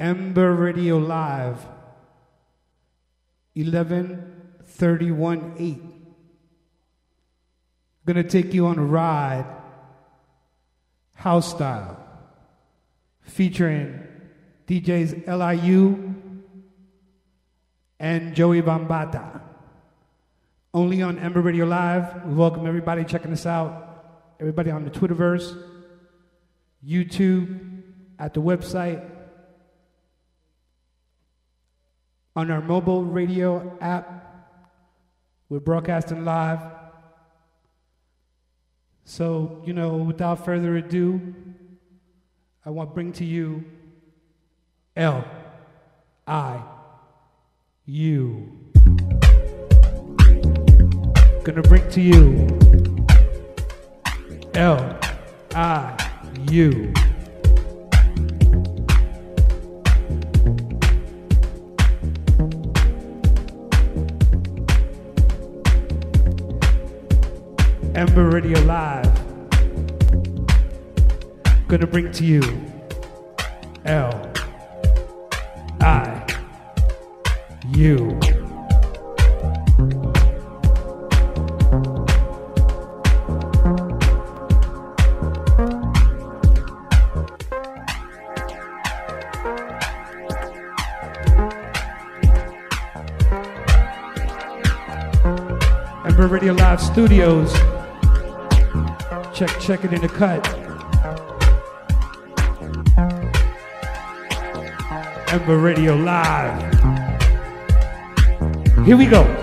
Ember Radio Live, 1131 8. Gonna take you on a ride, house style, featuring DJs LIU and Joey Bambaata. Only on Ember Radio Live. We welcome everybody checking us out. Everybody on the Twitterverse, YouTube, at the website, on our mobile radio app. We're broadcasting live. So, you know, without further ado, I want to bring to you L I U. Gonna bring to you L I U. Ember Radio Live. Gonna bring to you L I U. Ember Radio Live Studios. Check, check it in the cut. Ember Radio Live. Here we go.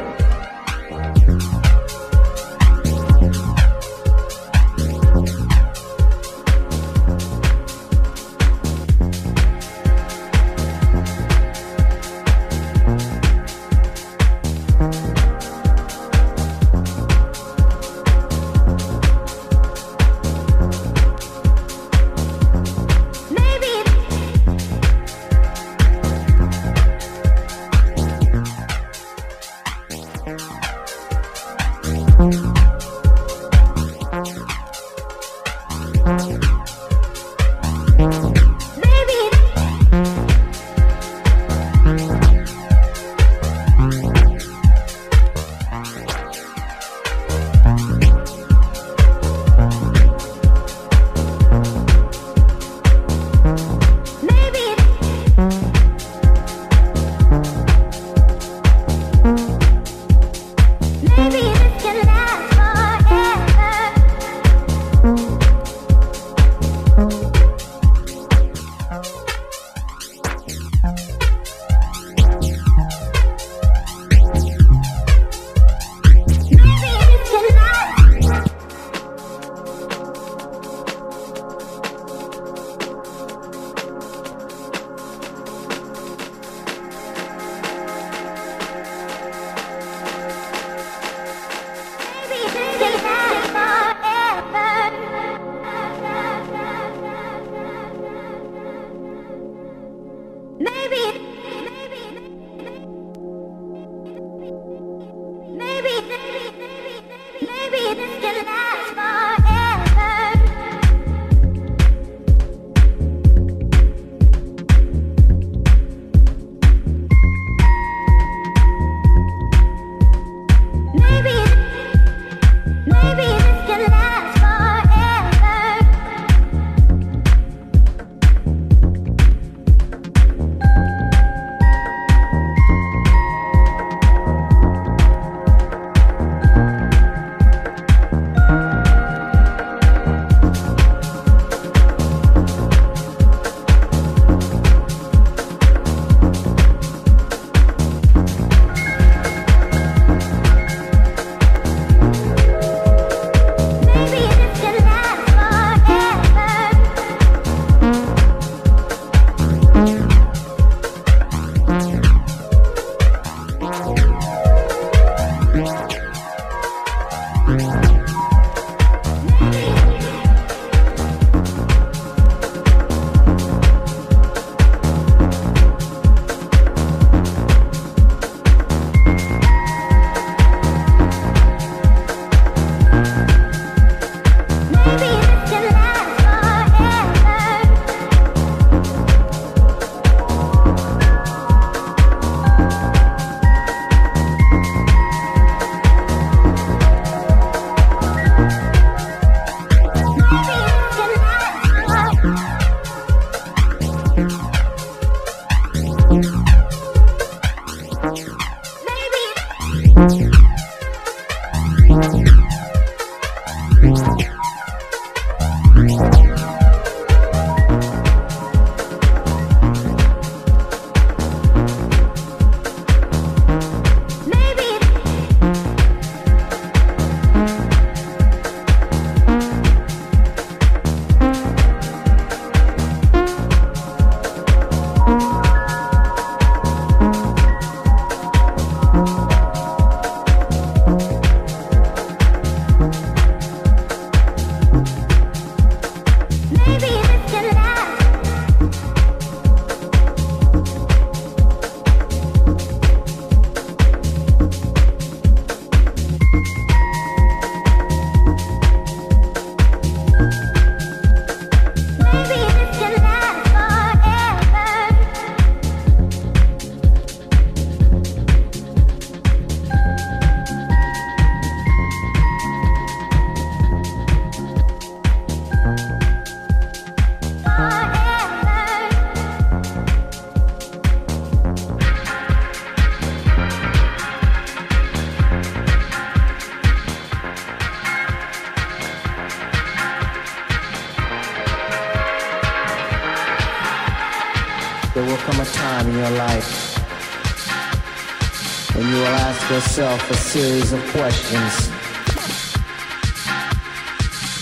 Series of questions.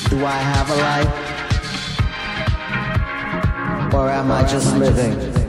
Do I have a life? Or am I just living?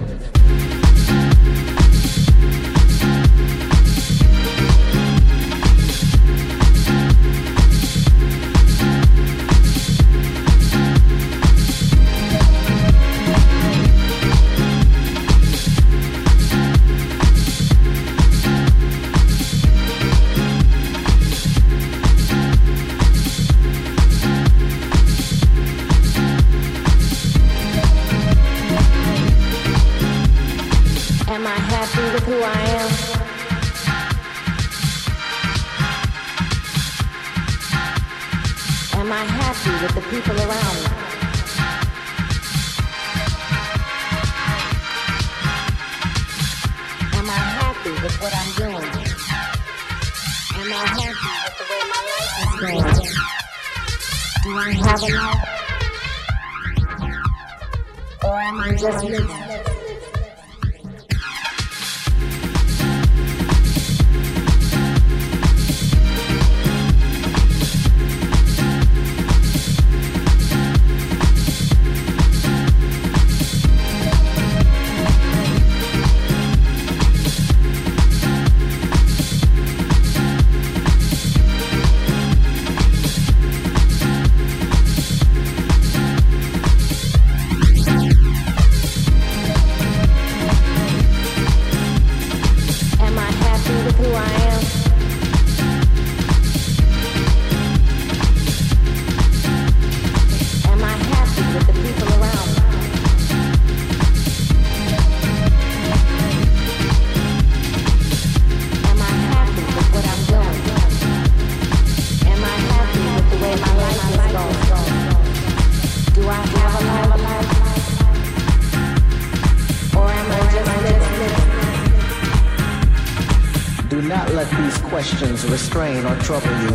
Restrain or trouble you.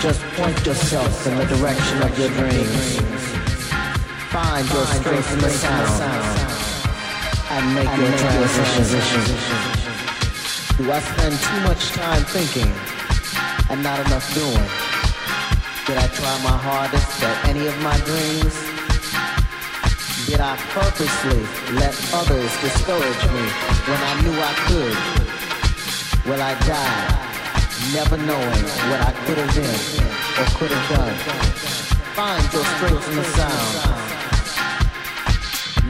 Just point yourself in the direction of your dreams. Find your strength in the sound and make your transition. Do I spend too much time thinking and not enough doing? Did I try my hardest at any of my dreams? Did I purposely let others discourage me when I knew I could? Will I die, never knowing what I could have been or could have done? Find your strength in the sound.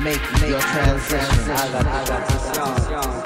Make, make your transition. I got, I got.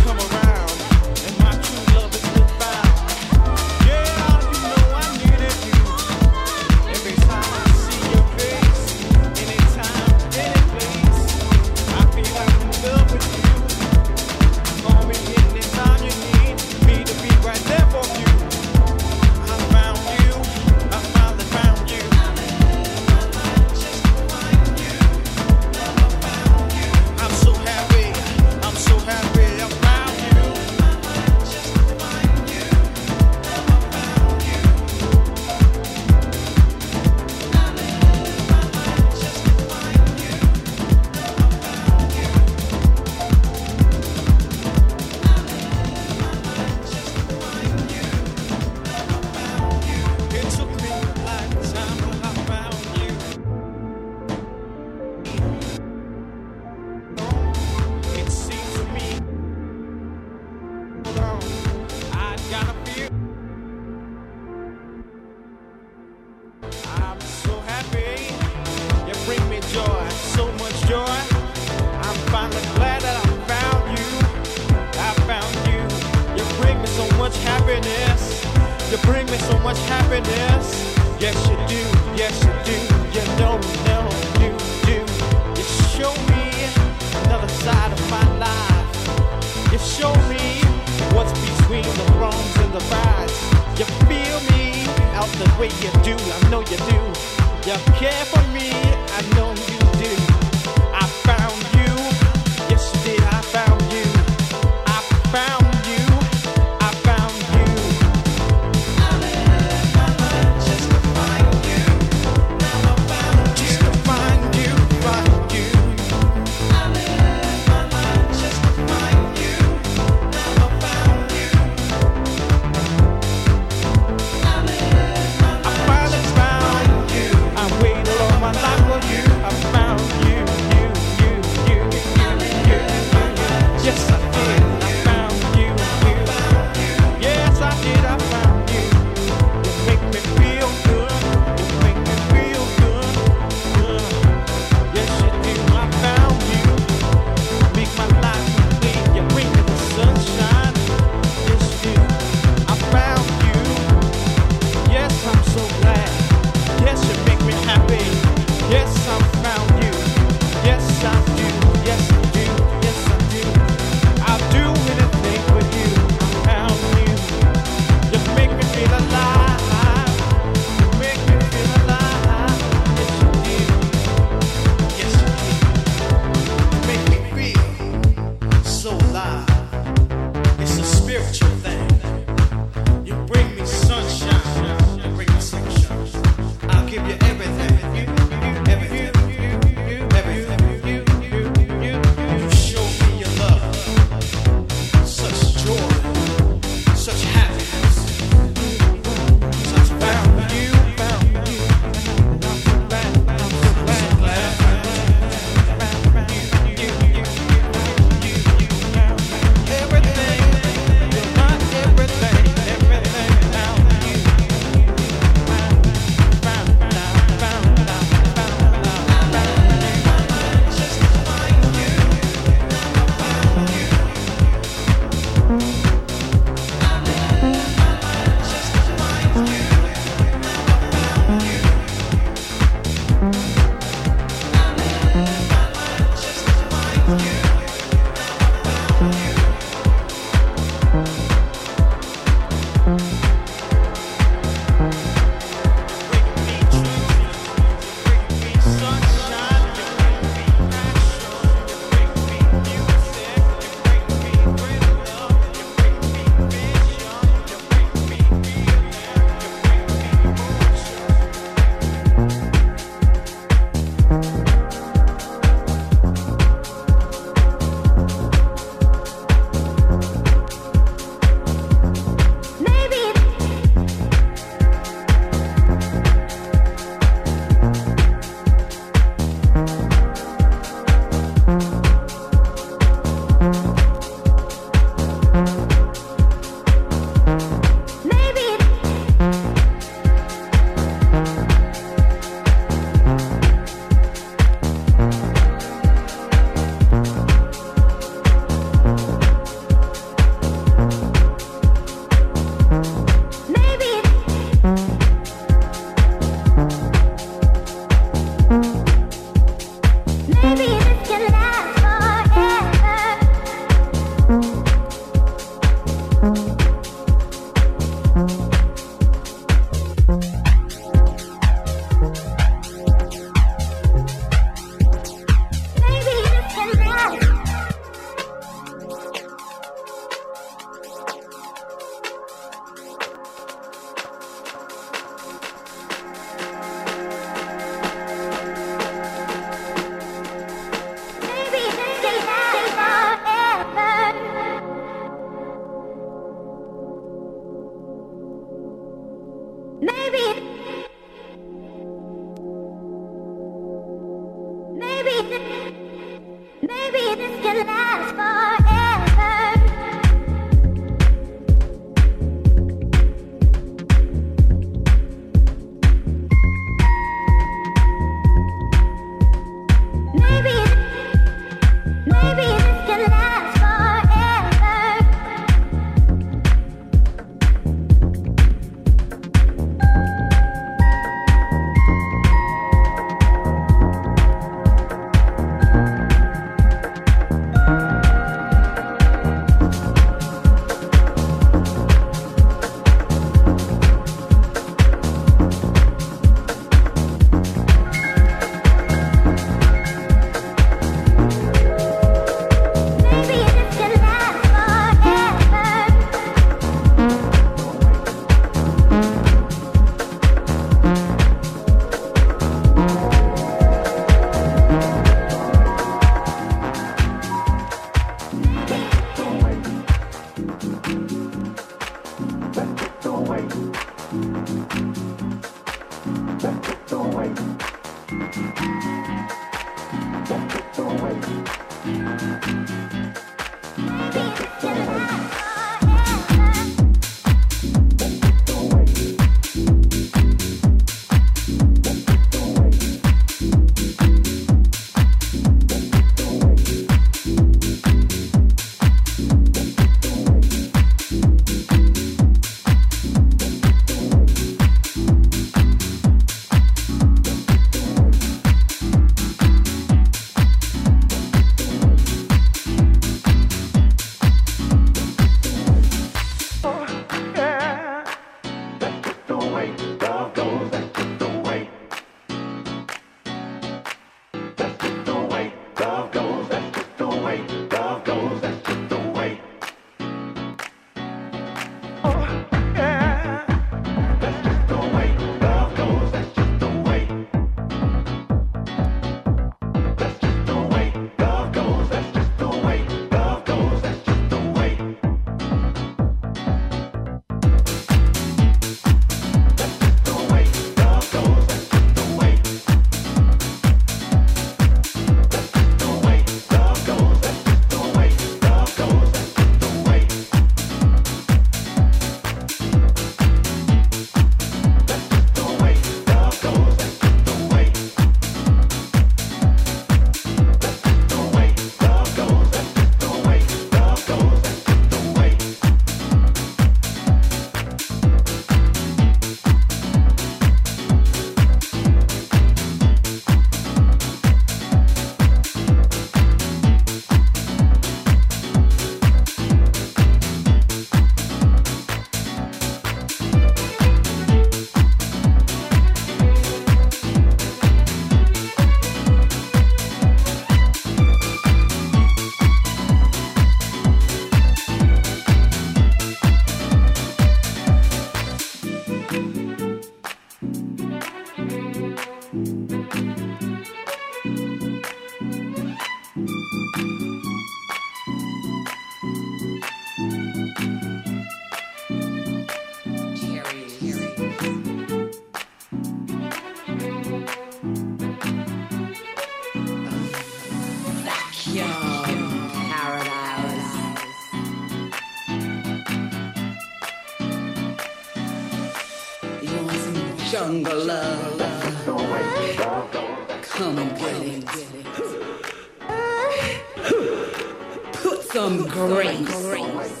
Grace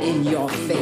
in your face.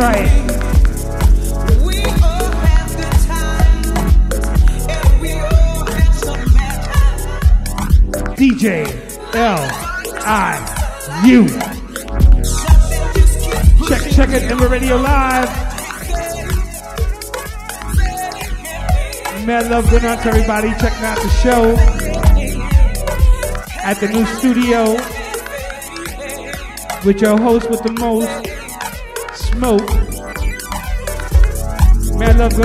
Right. DJ L I U. Check check it, Ember Radio Live. Mad love going out to everybody checking out the show at the new studio with your host with the most, Smoke. Mad love to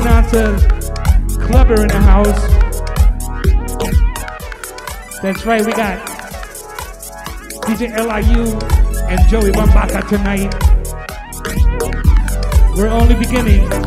Kleber in the house. That's right, we got DJ LIU and Joey Bambaata tonight. We're only beginning.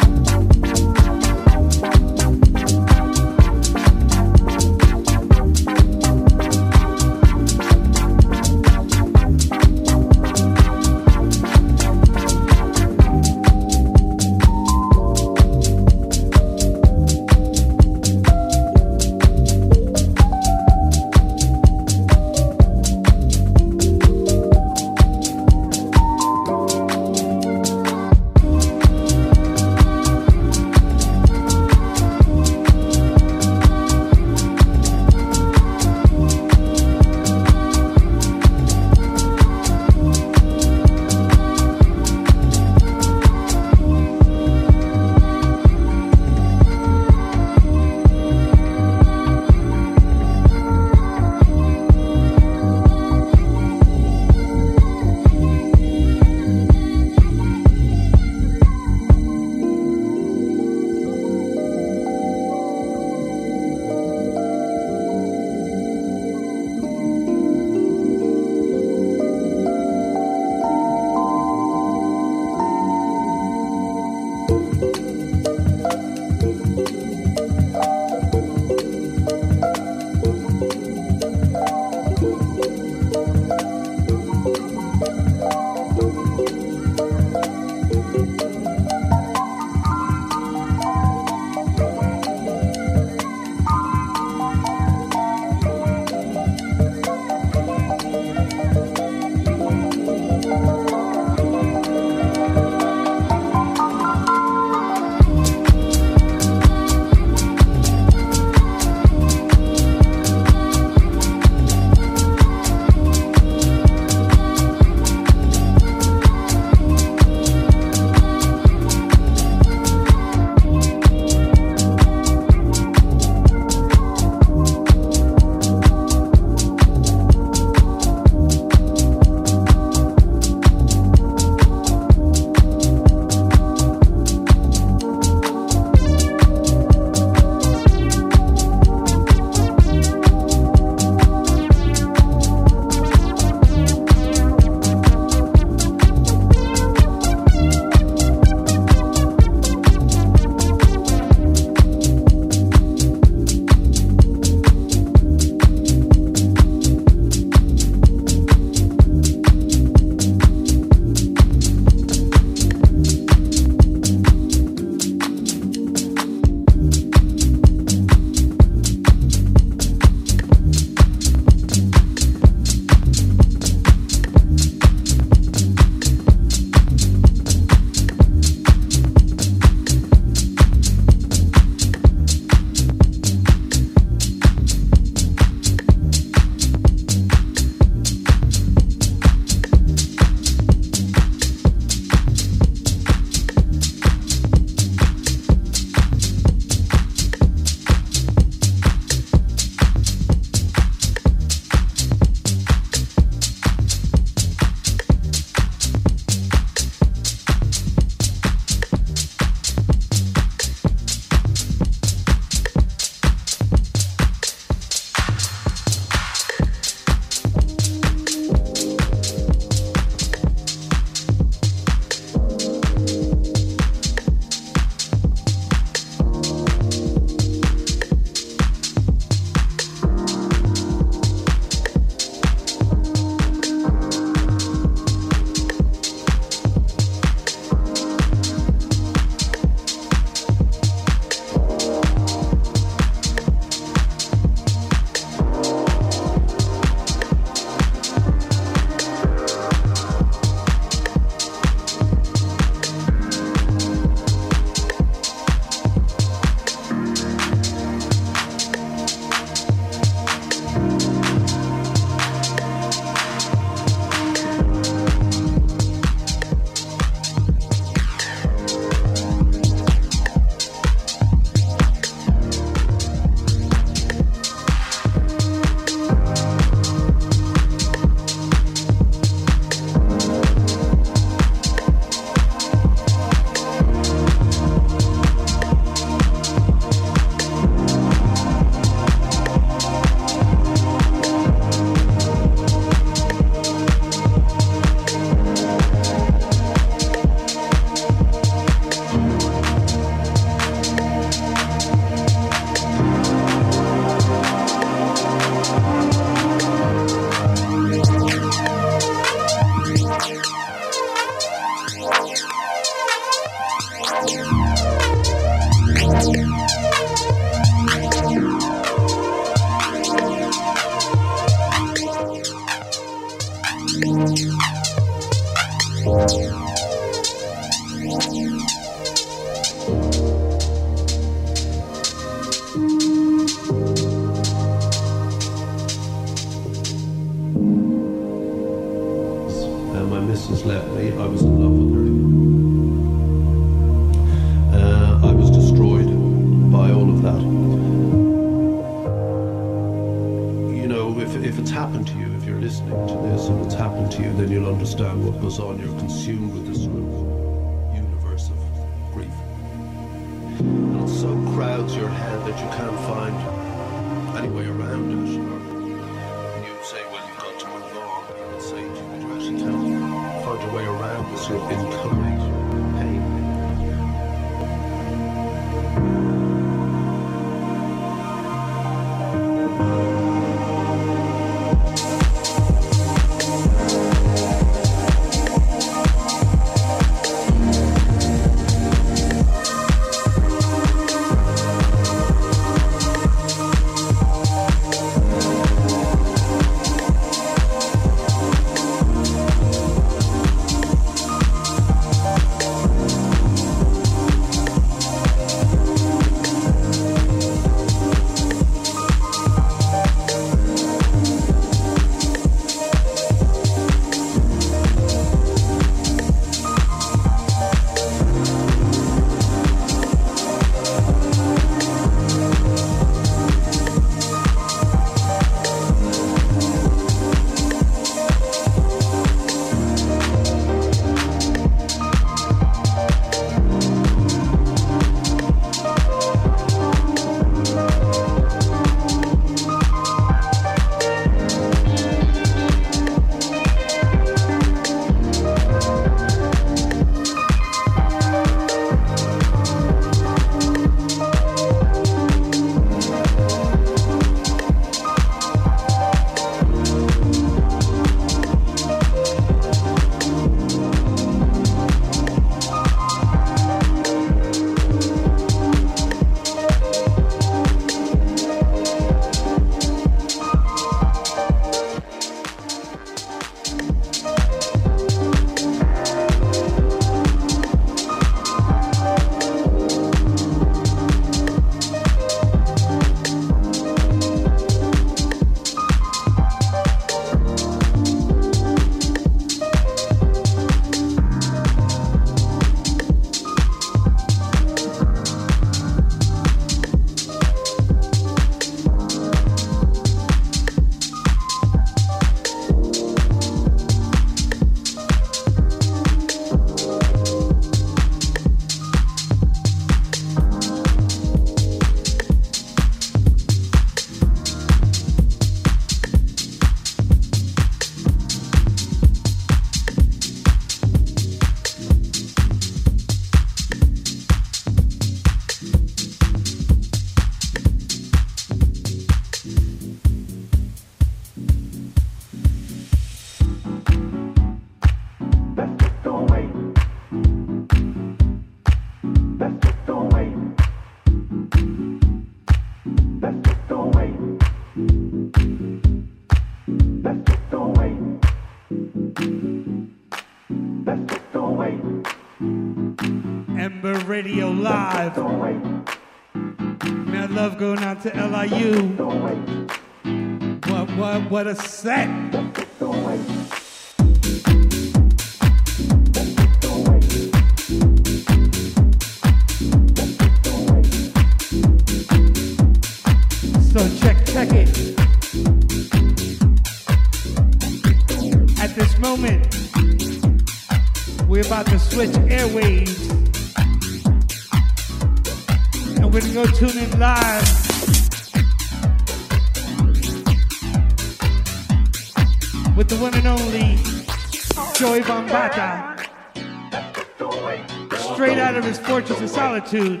Torches of Solitude.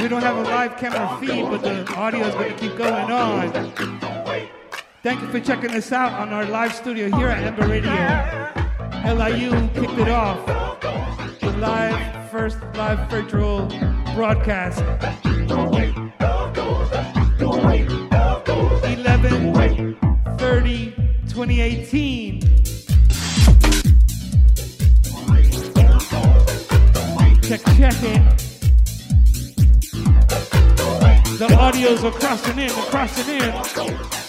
We don't have a live camera feed, but the audio is going to keep going on. Thank you for checking us out on our live studio here at Ember Radio. LIU kicked it off. The live, first live virtual broadcast. 11 30 2018. Check, check it. The audios are crossing in, crossing in.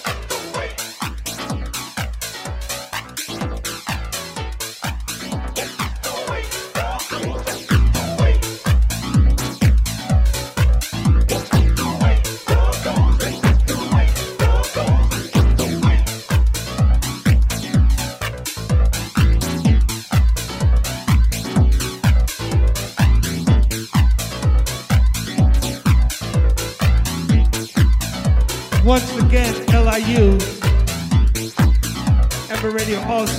All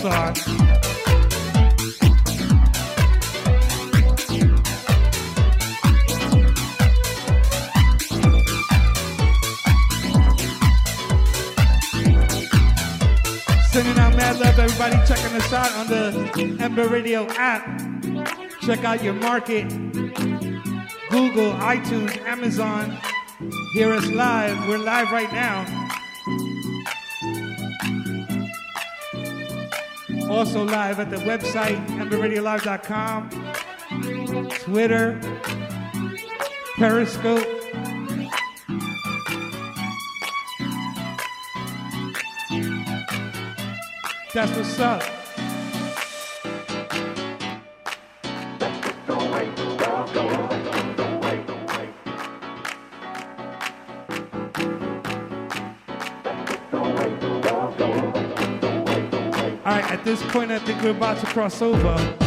Sending out mad love, everybody checking us out on the Ember Radio app. Check out your market, Google, iTunes, Amazon. Hear us live. We're live right now. Also live at the website, emberradiolive.com, Twitter, Periscope. That's what's up. This point, I think we're about to cross over.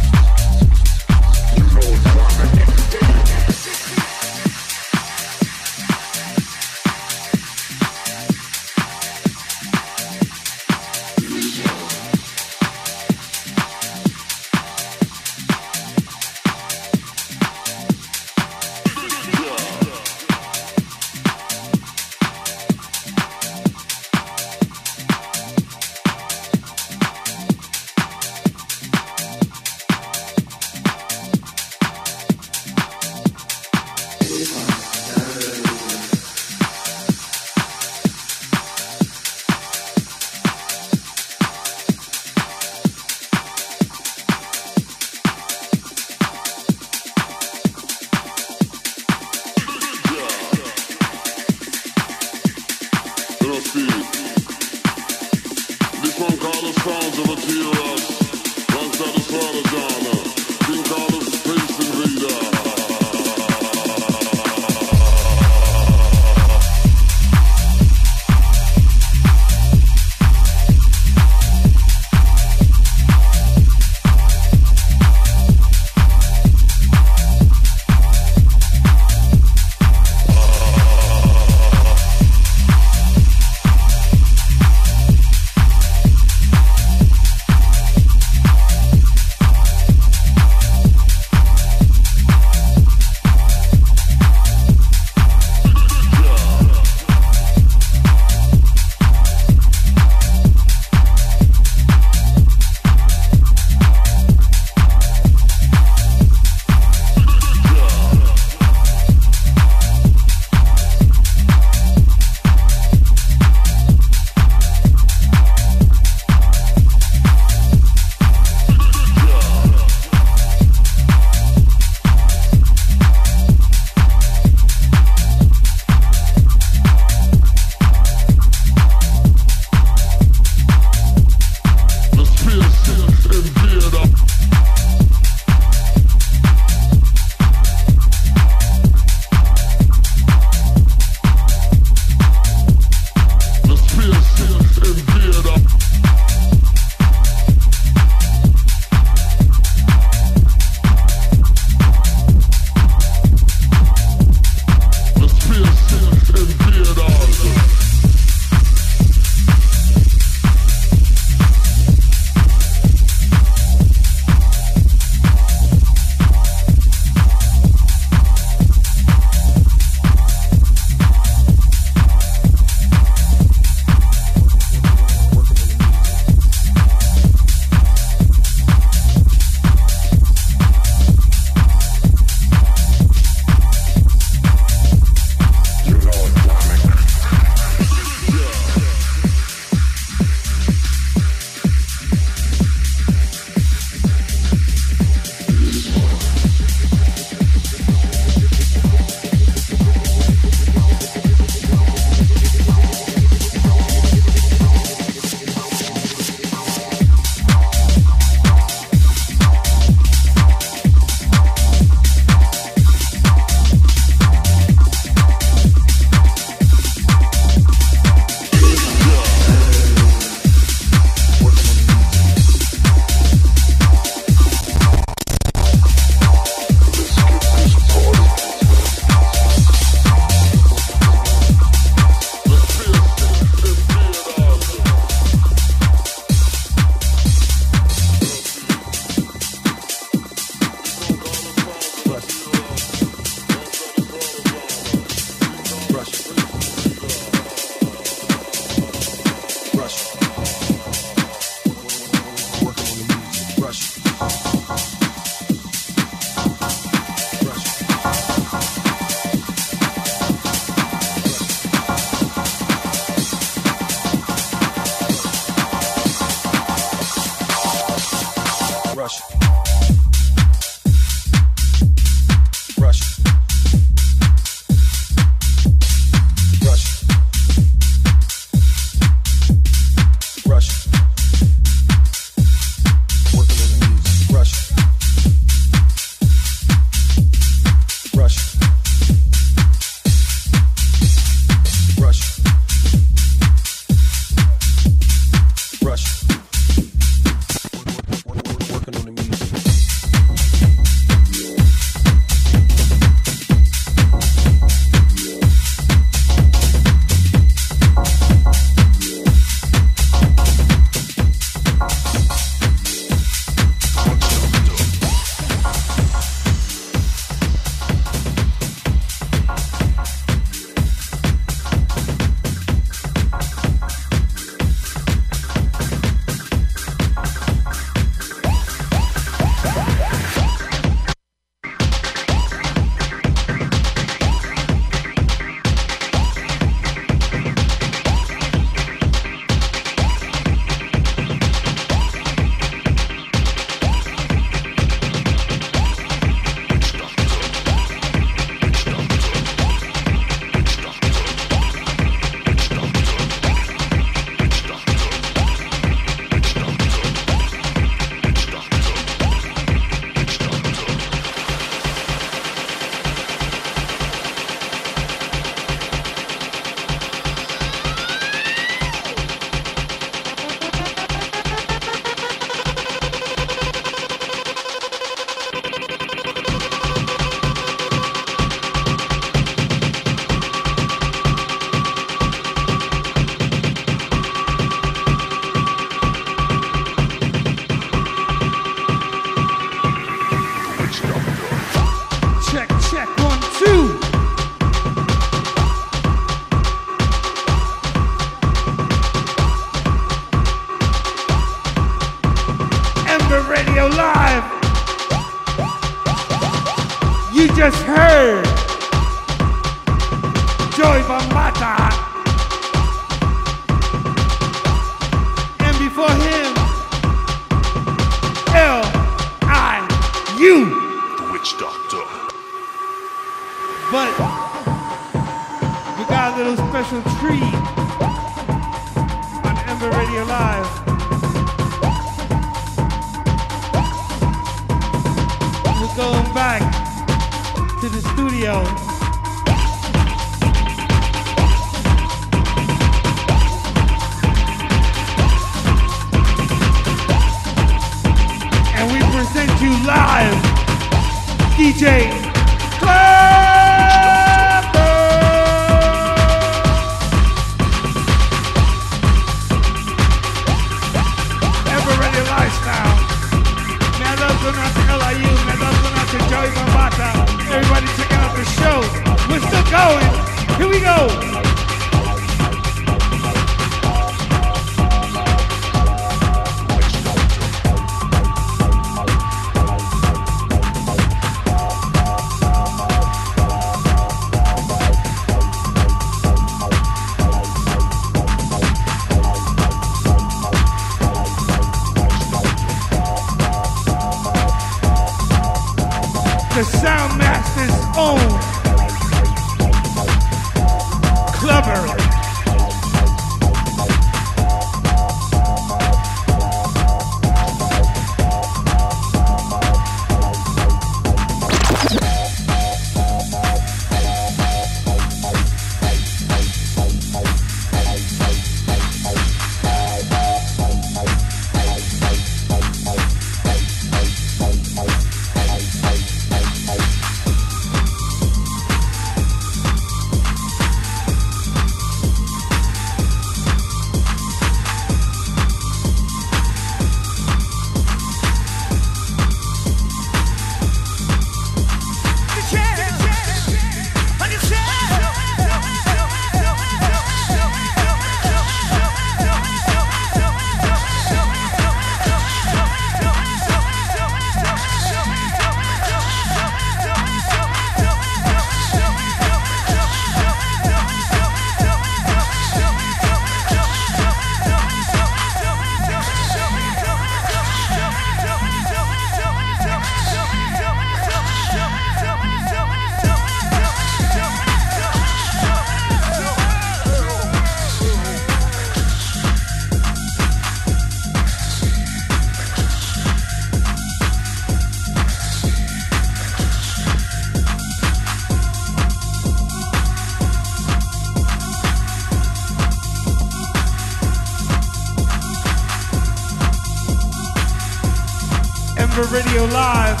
Radio Live.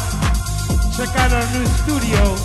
Check out our new studio.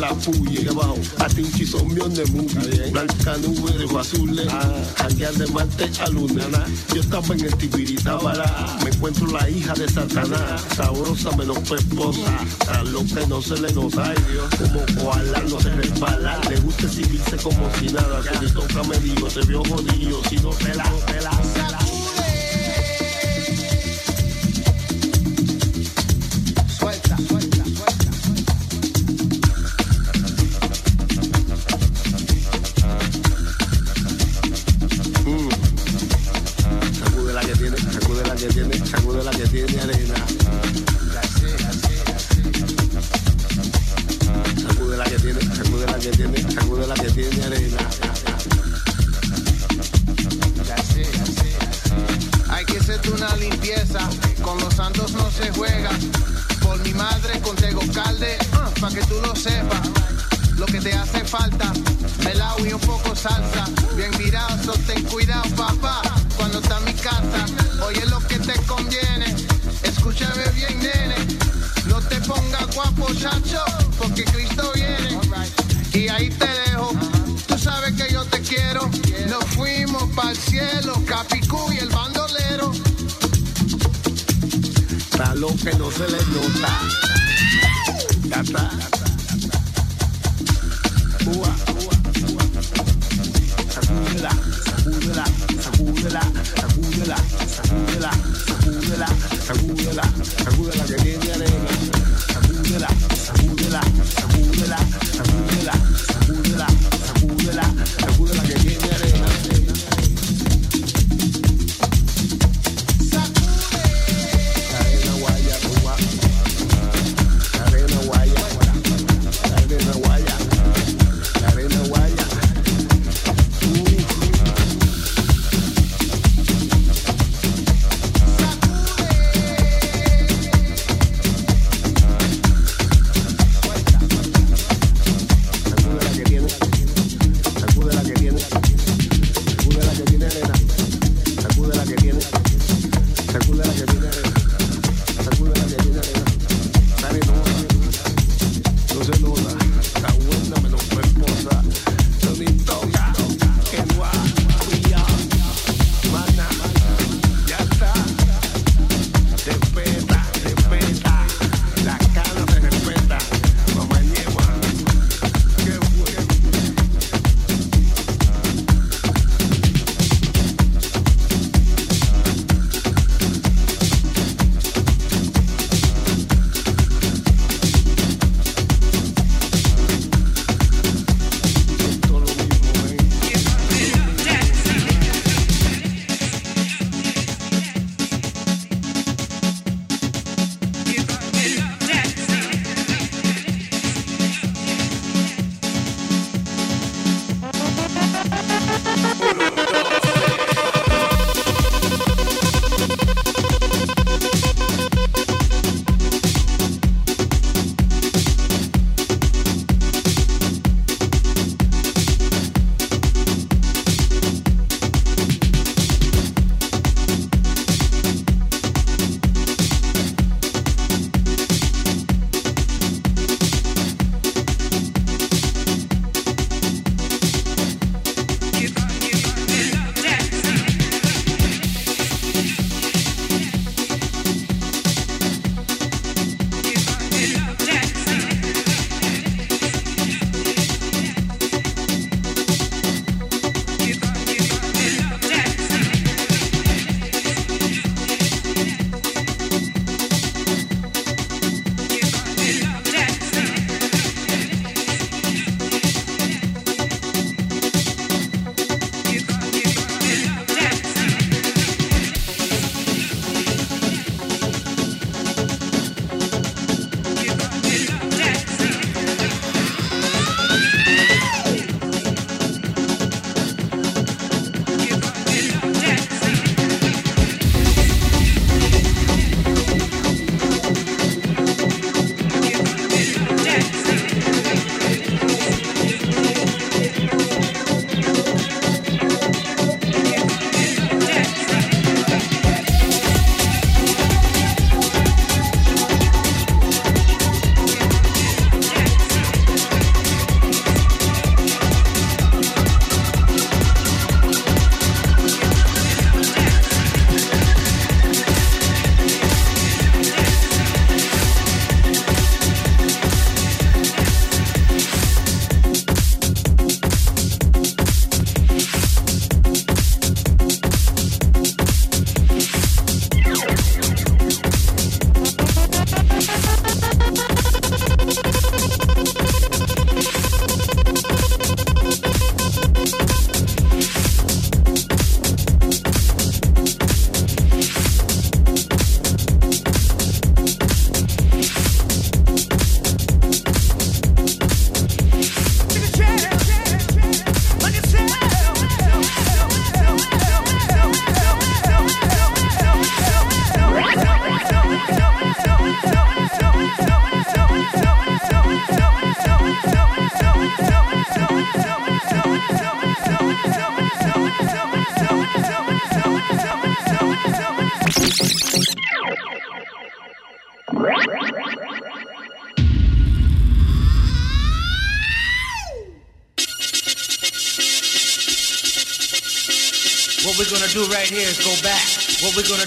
la puye. abajo, a tinchi son mión de mugi. Blanca nube de azules. Janguear de Marte a luna. Yo estaba en el Tibiritábara. Me encuentro la hija de Satanás. Sabrosa menos peposa. Tan que no se le nota. Ay Dios, como koala no se resbala. Le gusta exhibirse como si nada. Cuando toca medio se vio jodido. Si no te la, te la.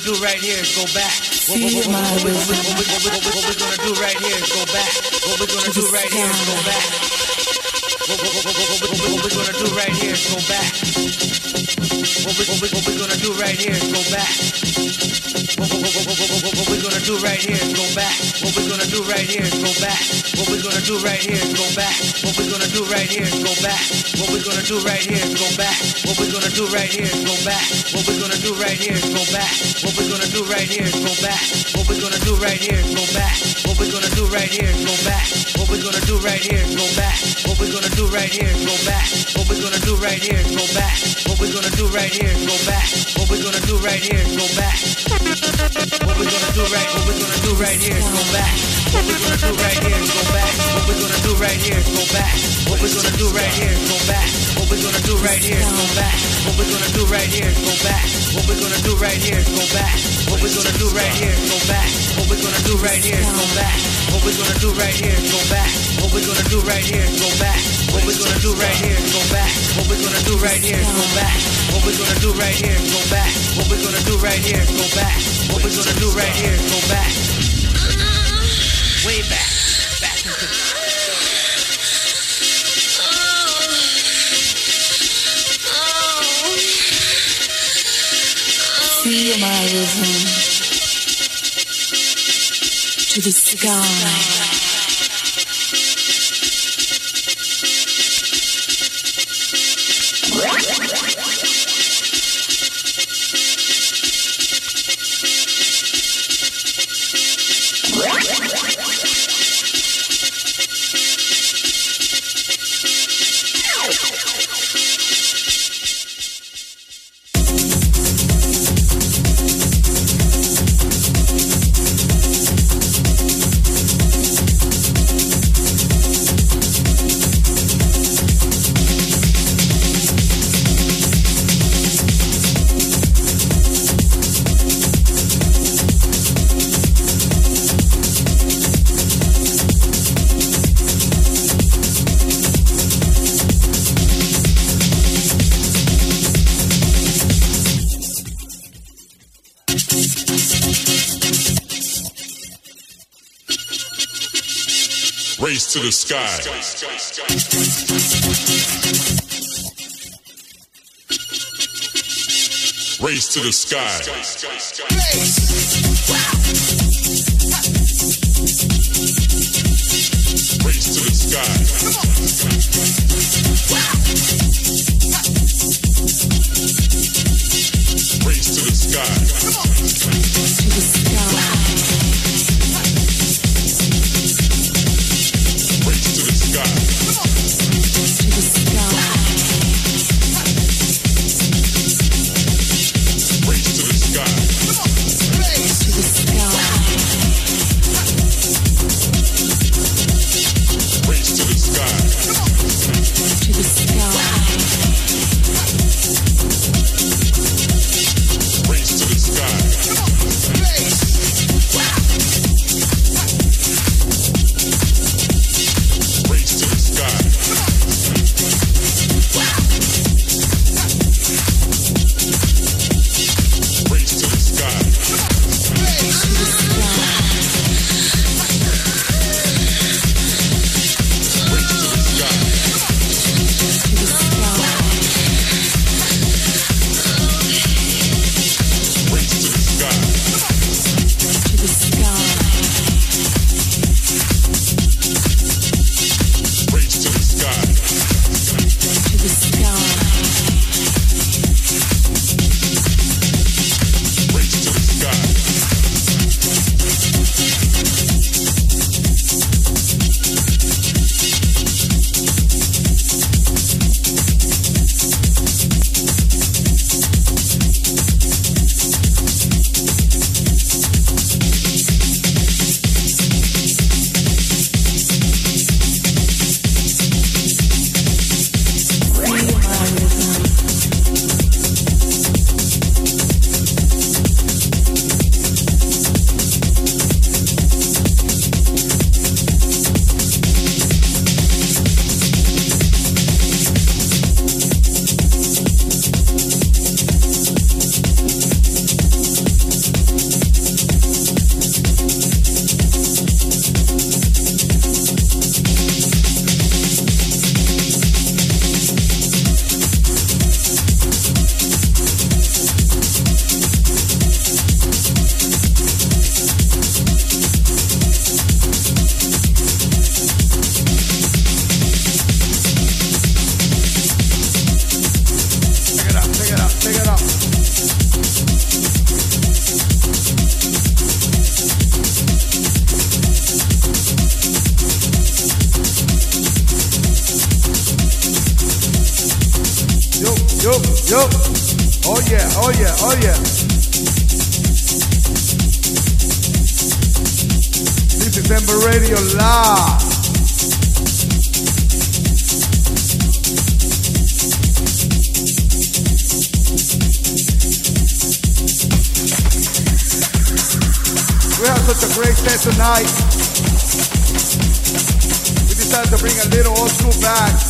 gonna do right here is go back. What we're gonna do right here is go back. What we're gonna do right here is go back. What we're gonna do right here is go back. What we're gonna do right here is go back. What we're gonna do right here is go back. What we're gonna do right here is go back. What we're gonna do right here is go back. What we're gonna do right here is go back. What we're gonna do right here is go back. What we're gonna do right here is go back. What we're gonna do right here is go back. What we're gonna do right here is go back. What we're gonna do right here is go back. What we're gonna do right here is go back. What we're gonna do right here is go back. What we're gonna do right here is go back. What we're gonna do right here is go back. What we're gonna do right here is go back. What we're gonna do right here is go back. What we're gonna do right, what we're gonna do right here is go back. What we're gonna do right here is go back. What we're gonna do right here is go back. What we're gonna do right here is go back. What we're gonna do right here is go back. What we're gonna do right here is go back. What we're gonna do right here is go back. What we're gonna do right here is go back. What we're gonna do right here is go back. What we're gonna do right here is go back. What we're gonna do right here is go back. What we're gonna do right here is go back. What we're gonna do right here is go back. What we're gonna do right here is go back. What we're gonna do right here is go back. What we're gonna do right here is go back. Way back. Back into Feel my rhythm to the sky. Sky. Race to the sky. Race to the sky. Back.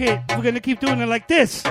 It. We're gonna keep doing it like this.